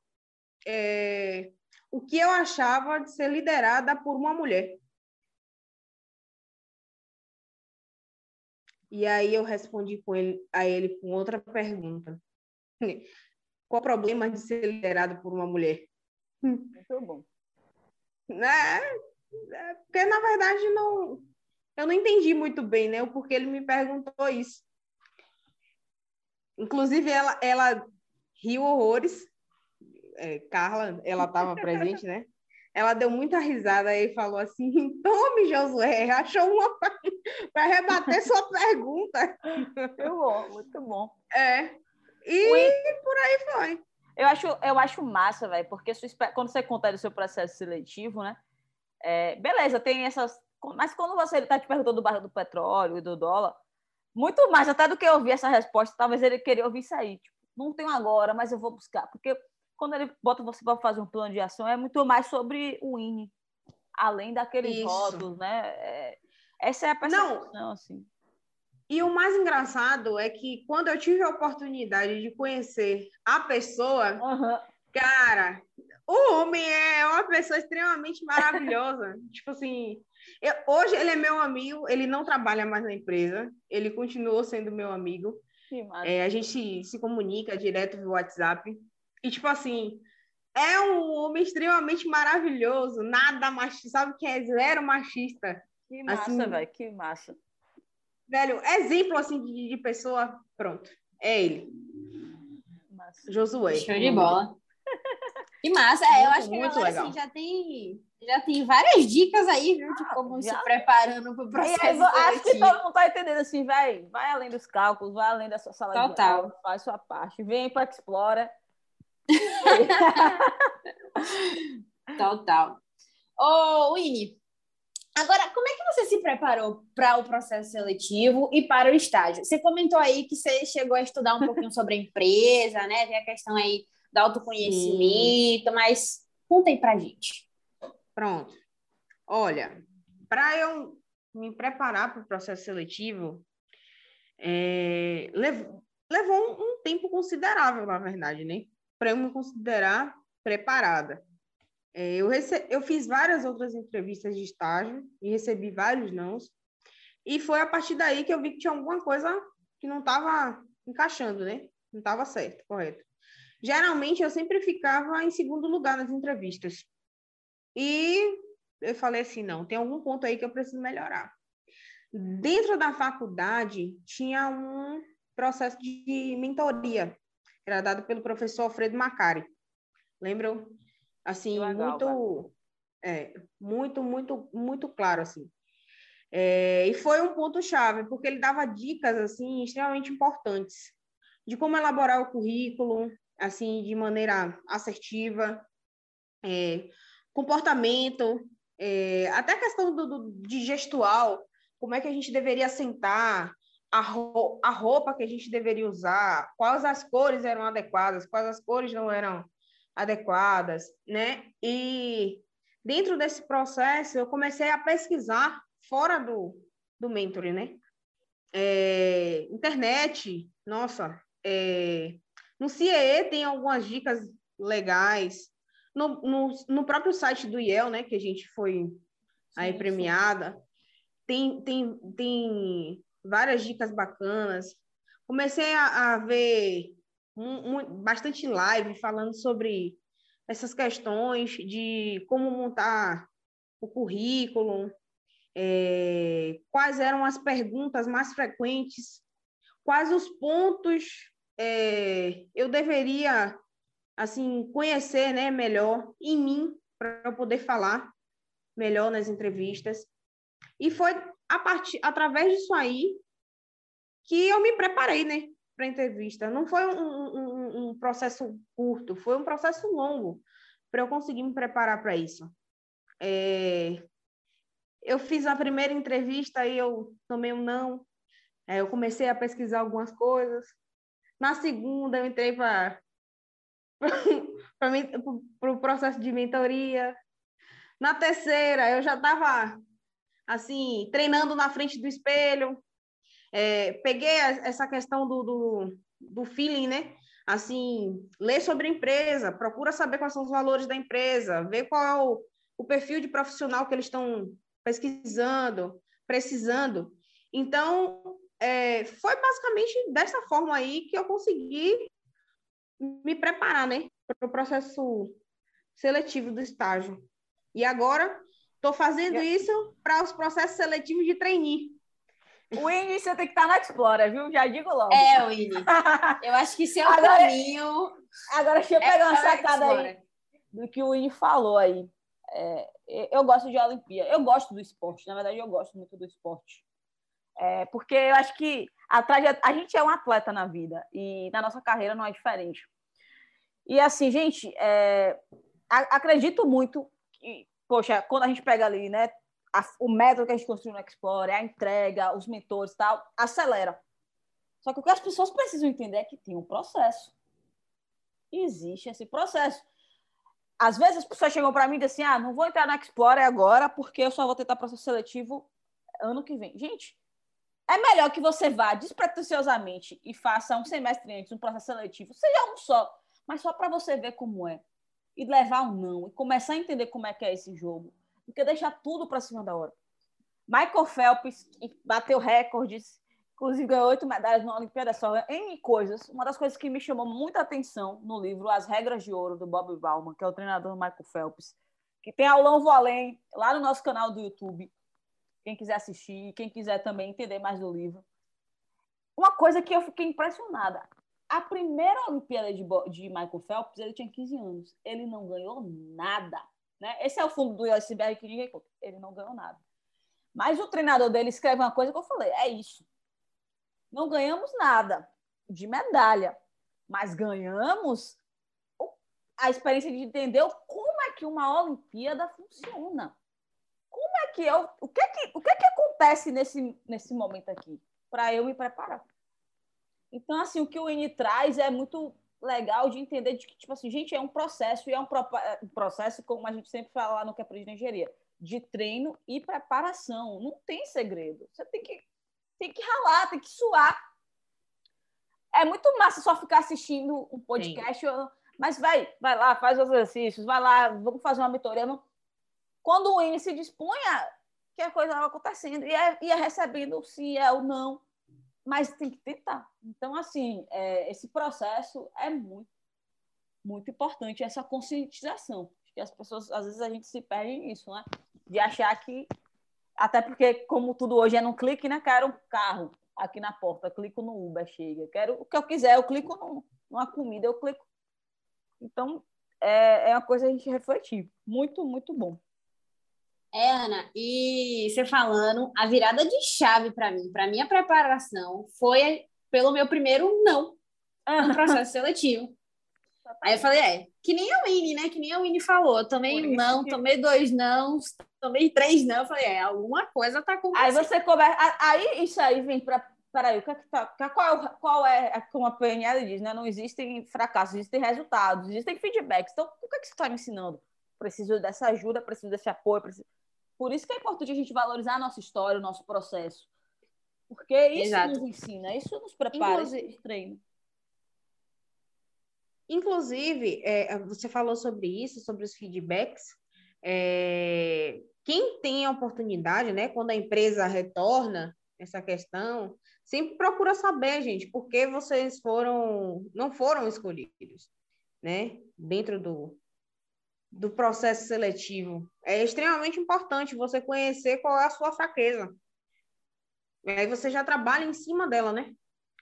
é, o que eu achava de ser liderada por uma mulher. E aí eu respondi com ele, a ele com outra pergunta. Qual o problema de ser liderado por uma mulher? Muito bom. Né? É, porque, na verdade, não, eu não entendi muito bem né, o porquê ele me perguntou isso. Inclusive, ela, ela riu horrores. É, Carla, ela estava presente, né? Ela deu muita risada e falou assim: Tome, Josué, achou uma para rebater sua pergunta. Muito bom, muito bom. É. E por aí foi. Eu acho, eu acho massa, velho, porque quando você conta do seu processo seletivo, né? É, beleza, tem essas. Mas quando você está te perguntando do barril do petróleo e do dólar, muito mais até do que ouvir essa resposta, talvez ele queria ouvir isso aí. Tipo, não tenho agora, mas eu vou buscar. Porque quando ele bota você para fazer um plano de ação, é muito mais sobre o INE, além daqueles isso. rótulos, né? É, essa é a percepção, não. assim. E o mais engraçado é que quando eu tive a oportunidade de conhecer a pessoa, uhum. cara, o homem é uma pessoa extremamente maravilhosa. tipo assim, eu, hoje ele é meu amigo, ele não trabalha mais na empresa, ele continuou sendo meu amigo. É, a gente se comunica direto via WhatsApp. E, tipo assim, é um homem extremamente maravilhoso, nada machista, sabe que é zero machista. Que massa, assim, velho, que massa. Velho, exemplo assim de, de pessoa, pronto, é ele. Massa. Josué. Show de bola. Que massa. É, eu acho que muito agora, assim, já tem já tem várias dicas aí, viu, de como já? se preparando para o processo. Aí, acho que todo mundo está entendendo assim, vai, vai além dos cálculos, vai além da sua sala Total. de aula, faz sua parte, vem para Explora. Total. Ô, Winnie, agora, como é que você se preparou para o processo seletivo e para o estágio? Você comentou aí que você chegou a estudar um pouquinho sobre a empresa, né? Tem a questão aí do autoconhecimento, Sim. mas conta aí pra gente. Pronto. Olha, para eu me preparar para o processo seletivo, é, levou, levou um, um, tempo considerável, na verdade, né? Para eu me considerar preparada. É, eu, eu fiz várias outras entrevistas de estágio e recebi vários nãos. E foi a partir daí que eu vi que tinha alguma coisa que não estava encaixando, né? Não estava certo, correto. Geralmente eu sempre ficava em segundo lugar nas entrevistas. E eu falei assim, não, tem algum ponto aí que eu preciso melhorar. Dentro da faculdade tinha um processo de mentoria, era dado pelo professor Alfredo Macari. Lembram? Assim, legal, muito, é, muito, muito, muito claro, assim. É, e foi um ponto chave, porque ele dava dicas, assim, extremamente importantes de como elaborar o currículo, assim, de maneira assertiva, é, comportamento, é, até a questão do, do, de gestual, como é que a gente deveria sentar, a, ro a roupa que a gente deveria usar, quais as cores eram adequadas, quais as cores não eram adequadas, né? E dentro desse processo, eu comecei a pesquisar fora do, do mentoring, né? É, internet, nossa, é, no CIE tem algumas dicas legais, no, no, no, próprio site do IEL, né, que a gente foi aí sim, premiada, sim. Tem, tem, tem várias dicas bacanas. Comecei a, a ver um, um, bastante live falando sobre essas questões de como montar o currículo, é, quais eram as perguntas mais frequentes, quais os pontos é, eu deveria assim conhecer né, melhor em mim para eu poder falar melhor nas entrevistas. E foi a partir, através disso aí que eu me preparei, né, para a entrevista. Não foi um, um, um, processo curto, foi um processo longo para eu conseguir me preparar para isso. É... Eu fiz a primeira entrevista e eu tomei um não. É, eu comecei a pesquisar algumas coisas. Na segunda, eu entrei para para o processo de mentoria. Na terceira, eu já estava assim, treinando na frente do espelho. É, peguei essa questão do, do, do feeling, né? Assim, ler sobre a empresa, procura saber quais são os valores da empresa, ver qual é o, o perfil de profissional que eles estão pesquisando, precisando. Então, é, foi basicamente dessa forma aí que eu consegui me preparar, né, para o processo seletivo do estágio. E agora estou fazendo isso para os processos seletivos de trainee. O Winnie você tem que estar tá na Explora, viu? Já digo logo. É, Winnie. Eu acho que esse é o agora, caminho. Agora, deixa eu pegar é, uma sacada aí do que o Winnie falou aí. É, eu gosto de Olimpíada. Eu gosto do esporte. Na verdade, eu gosto muito do esporte. É, porque eu acho que a, trajet... a gente é um atleta na vida e na nossa carreira não é diferente. E assim, gente, é, acredito muito que, poxa, quando a gente pega ali, né, a, o método que a gente construiu no Explorer, a entrega, os mentores e tal, acelera. Só que o que as pessoas precisam entender é que tem um processo. Existe esse processo. Às vezes as pessoas chegam para mim e dizem assim: ah, não vou entrar na Explorer agora porque eu só vou tentar processo seletivo ano que vem. Gente, é melhor que você vá despretensiosamente e faça um semestre antes um processo seletivo, seja um só, mas só para você ver como é. E levar um não, e começar a entender como é que é esse jogo do que deixar tudo para cima da hora. Michael Phelps bateu recordes, inclusive ganhou oito medalhas na Olimpíada só, em coisas. Uma das coisas que me chamou muita atenção no livro As Regras de Ouro, do Bob Bauman, que é o treinador do Michael Phelps, que tem aulão vou além, lá no nosso canal do YouTube. Quem quiser assistir, quem quiser também entender mais do livro. Uma coisa que eu fiquei impressionada. A primeira Olimpíada de, de Michael Phelps, ele tinha 15 anos. Ele não ganhou nada. Né? Esse é o fundo do iceberg que ninguém conta. Ele não ganhou nada. Mas o treinador dele escreve uma coisa que eu falei: é isso. Não ganhamos nada de medalha, mas ganhamos a experiência de entender como é que uma Olimpíada funciona. Como é que eu. O que é que, o que, é que acontece nesse, nesse momento aqui? Para eu me preparar. Então, assim, o que o N traz é muito legal de entender de que, tipo assim, gente, é um processo, e é um, pro, é um processo, como a gente sempre fala lá no que aprende na engenharia, de treino e preparação. Não tem segredo. Você tem que, tem que ralar, tem que suar. É muito massa só ficar assistindo um podcast, Sim. mas vai, vai lá, faz os exercícios, vai lá, vamos fazer uma mentoria. Quando o INE se dispunha, que a coisa estava acontecendo, e é, ia recebendo se é ou não mas tem que tentar. Então, assim, é, esse processo é muito, muito importante, essa conscientização. Que as pessoas, às vezes, a gente se perde nisso, né? De achar que, até porque, como tudo hoje é num clique, né? Quero um carro aqui na porta, clico no Uber, chega. Quero o que eu quiser, eu clico numa comida, eu clico. Então, é, é uma coisa a gente refletir. Muito, muito bom. É, Ana, e você falando, a virada de chave para mim, para minha preparação, foi pelo meu primeiro não no processo seletivo. Aí eu falei, é, que nem a Winnie, né? Que nem a Winnie falou. Eu tomei um não, tomei dois não, tomei três não. Eu falei, é, alguma coisa tá acontecendo. Aí você começa. Aí isso aí vem para peraí, o que é que tá, qual, é, qual é, como a PNL diz, né? Não existem fracassos, existem resultados, existem feedbacks. Então, o que é que você está me ensinando? Preciso dessa ajuda, preciso desse apoio. Preciso... Por isso que é importante a gente valorizar a nossa história, o nosso processo. Porque isso Exato. nos ensina, isso nos prepara, Inclusive, isso nos treina. Inclusive, é, você falou sobre isso, sobre os feedbacks. É, quem tem a oportunidade, né, quando a empresa retorna essa questão, sempre procura saber, gente, por que vocês foram, não foram escolhidos, né, dentro do, do processo seletivo. É extremamente importante você conhecer qual é a sua fraqueza. E aí você já trabalha em cima dela, né?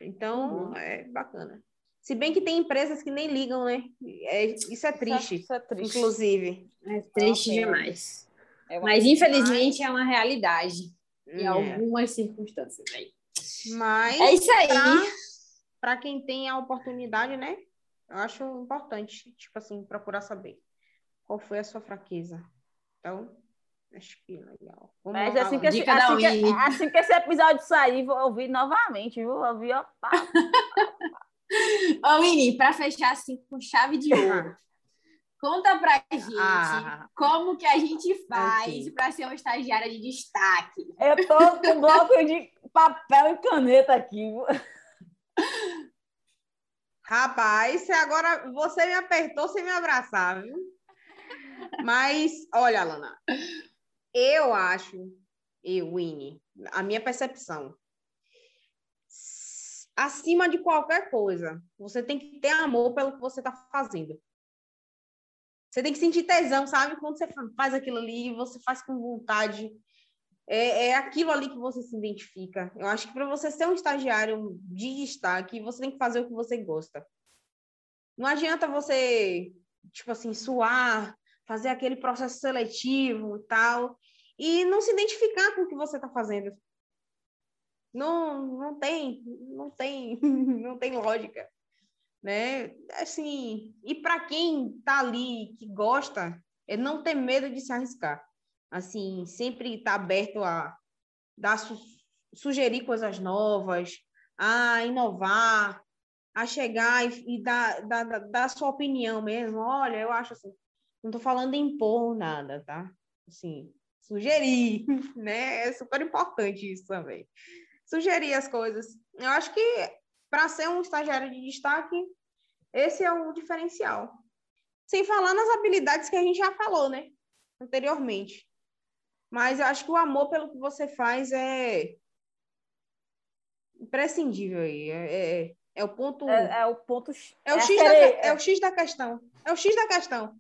Então, uhum. é bacana. Se bem que tem empresas que nem ligam, né? É, isso é triste, isso é, isso é triste. inclusive. É triste demais. É Mas, infelizmente, é uma realidade em é. algumas circunstâncias aí. Mas é isso aí. Para quem tem a oportunidade, né? Eu acho importante, tipo assim, procurar saber qual foi a sua fraqueza. Então, acho que legal. Vamos Mas assim que, esse, assim, que, assim que esse episódio sair, vou ouvir novamente, viu? Vou ouvir, ó. Ô, Mini, para fechar assim com chave de ouro, conta pra gente ah, como que a gente faz para ser uma estagiária de destaque. Eu tô com um bloco de papel e caneta aqui. Rapaz, agora você me apertou sem me abraçar, viu? Mas, olha, Alana, eu acho, eu, Winnie, a minha percepção, acima de qualquer coisa, você tem que ter amor pelo que você está fazendo. Você tem que sentir tesão, sabe? Quando você faz aquilo ali, você faz com vontade. É, é aquilo ali que você se identifica. Eu acho que para você ser um estagiário de destaque, você tem que fazer o que você gosta. Não adianta você, tipo assim, suar, fazer aquele processo seletivo e tal, e não se identificar com o que você está fazendo. Não, não tem, não tem, não tem lógica, né? Assim, e para quem tá ali, que gosta, é não ter medo de se arriscar. Assim, sempre estar tá aberto a dar su sugerir coisas novas, a inovar, a chegar e, e dar, dar, dar sua opinião mesmo. Olha, eu acho assim, não estou falando em impor nada, tá? Assim, sugerir, né? É super importante isso também sugerir as coisas. Eu acho que para ser um estagiário de destaque, esse é o diferencial. Sem falar nas habilidades que a gente já falou, né? Anteriormente. Mas eu acho que o amor pelo que você faz é imprescindível aí. É, é, é o ponto. É, é, o ponto. É o, é X da, é o X da questão. É o X da questão.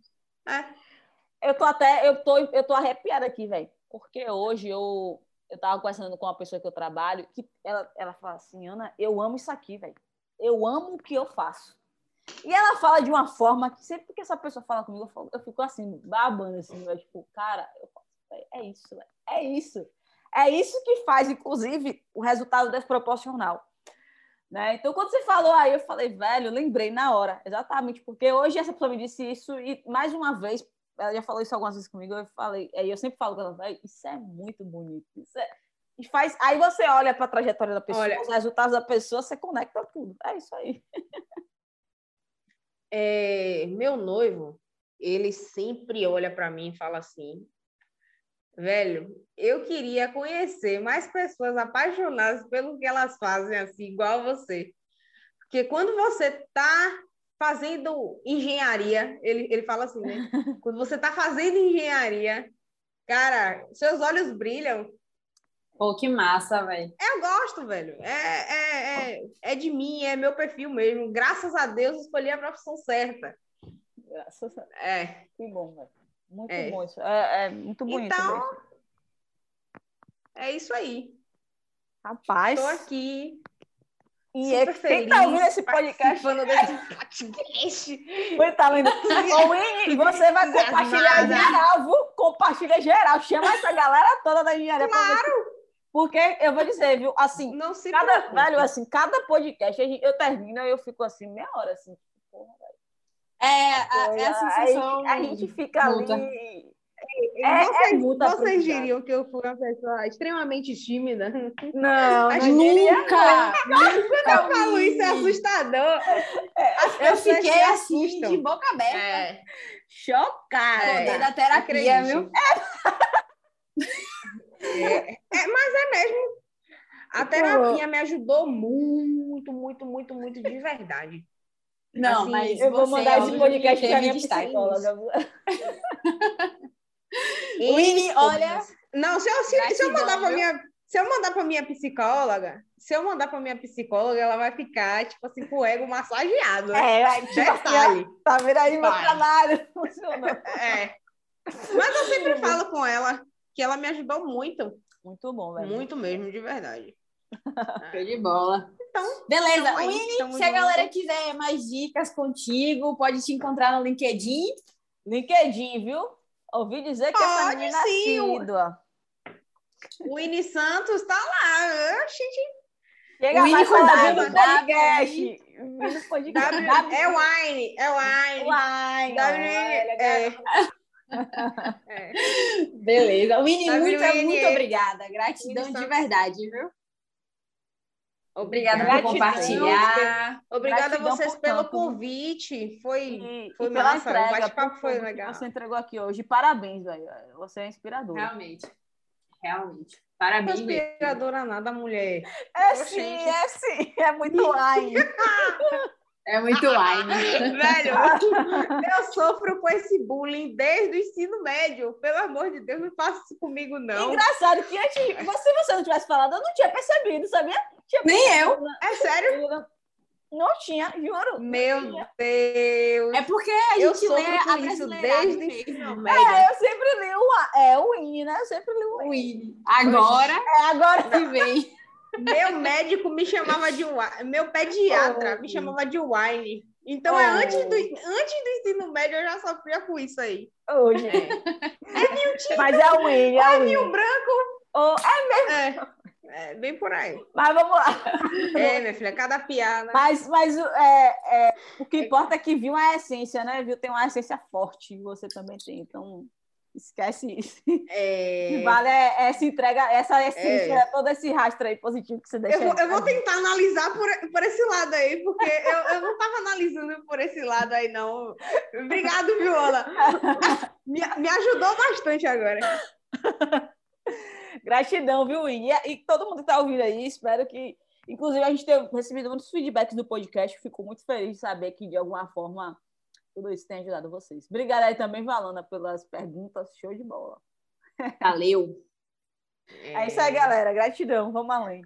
É. Eu tô até. Eu tô, eu tô arrepiada aqui, velho. Porque hoje eu eu tava conversando com uma pessoa que eu trabalho, que ela, ela fala assim, Ana, eu amo isso aqui, velho. Eu amo o que eu faço. E ela fala de uma forma que sempre que essa pessoa fala comigo, eu, falo, eu fico assim, babando, assim, eu, tipo, cara, eu véio, é isso, véio, é isso. É isso que faz, inclusive, o resultado desproporcional. Né? Então, quando você falou aí, eu falei, velho, lembrei na hora, exatamente, porque hoje essa pessoa me disse isso e, mais uma vez, ela já falou isso algumas vezes comigo, eu falei, aí eu sempre falo com ela, isso é muito bonito, isso é... E faz, aí você olha para a trajetória da pessoa, olha, os resultados da pessoa, você conecta tudo. É isso aí. É, meu noivo, ele sempre olha para mim e fala assim: velho, eu queria conhecer mais pessoas apaixonadas pelo que elas fazem, assim, igual você. Porque quando você tá fazendo engenharia, ele, ele fala assim, né? Quando você está fazendo engenharia, cara, seus olhos brilham. Pô, que massa, velho. Eu gosto, velho. É, é, é, é de mim, é meu perfil mesmo. Graças a Deus, escolhi a profissão certa. Graças a Deus. É. Que bom, velho. Muito é. bom isso. É, é muito bonito. Então, é isso aí. Rapaz. Estou aqui e é, quem tá ouvindo esse podcast desse podcast. Foi tá vendo? e você vai compartilhar geral, viu? Compartilha geral. Chama essa galera toda da engenharia. Claro! Porque eu vou dizer, viu? Assim, não se cada, velho, assim, cada podcast eu termino e eu fico assim, meia hora, assim. Porra, é, a, é a sensação. A, a gente fica ali É, vocês, é vocês diriam que eu fui uma pessoa extremamente tímida? Não, Acho nunca! Quando eu falo isso, é assustador. As eu fiquei assim, assustam. de boca aberta. É. Chocada. Poder da terapia, viu? É, é, mas é mesmo. A terapia me ajudou muito, muito, muito, muito de verdade. Não, assim, mas eu vou mandar esse podcast para minha psicóloga. Winnie, olha. Não, se eu, se, se eu mandar para minha se eu mandar para minha psicóloga, se eu mandar para minha psicóloga, ela vai ficar, tipo assim, com o ego massageado. Né? É, tipo, detalhe. Tá vendo aí meu trabalho? Funcionou. É. Mas eu sempre falo com ela que ela me ajudou muito. Muito bom, velho. Muito mesmo, de verdade. Show de bola. Então, beleza. Então, Winnie, se a galera quiser mais dicas contigo, pode te encontrar no LinkedIn. LinkedIn, viu? Ouvi dizer que pode, essa menina sim. assídua. O Winnie Santos tá lá. Gente. Chega o mais com W, podcast. W, é Wine, é Wine. Wine. W, é. é. Beleza. Winnie, muito, muito obrigada. Gratidão de verdade, viu? Obrigada por compartilhar. Obrigada a vocês pelo convite. Foi, e, foi e massa. Entrega, o bate-papo foi legal. Você entregou aqui hoje. Parabéns, velho. Você é inspirador. Realmente. Realmente. Parabéns. Não é inspiradora nada, mulher. É Oxente. sim, é sim. É muito wine. É muito wine. Velho, eu sofro com esse bullying desde o ensino médio. Pelo amor de Deus, não faça isso comigo, não. Engraçado que antes, se você não tivesse falado, eu não tinha percebido, sabia? Tinha Nem eu. É sério? Não tinha, juro. Meu tinha. Deus. É porque a gente lê a isso desde mesmo. É, eu sempre li o, é, o Winnie, né? Eu sempre li o Winnie. Agora, é agora que vem. Meu médico me chamava de meu pediatra oh, me chamava de wine. Então, é oh. é antes, do, antes do ensino médio, eu já sofria com isso aí. Hoje. É, é vinho tinto. Mas é o Winnie. É, é vinho branco. Oh, é mesmo. É. É, bem por aí. Mas vamos lá. É, minha filha, cada piada. Mas, mas é, é, o que importa é que viu a essência, né? Viu tem uma essência forte, você também tem. Então, esquece isso. É... O que vale é essa entrega, essa essência, é... todo esse rastro aí positivo que você deixa. Eu vou, eu vou tentar analisar por, por esse lado aí, porque eu, eu não estava analisando por esse lado aí, não. Obrigado, Viola. me, me ajudou bastante agora. Gratidão, viu? E, e todo mundo que está ouvindo aí, espero que. Inclusive, a gente tem recebido muitos feedbacks do podcast. Fico muito feliz de saber que, de alguma forma, tudo isso tem ajudado vocês. Obrigada aí também, Valana, pelas perguntas. Show de bola. Valeu. É isso aí, galera. Gratidão. Vamos além.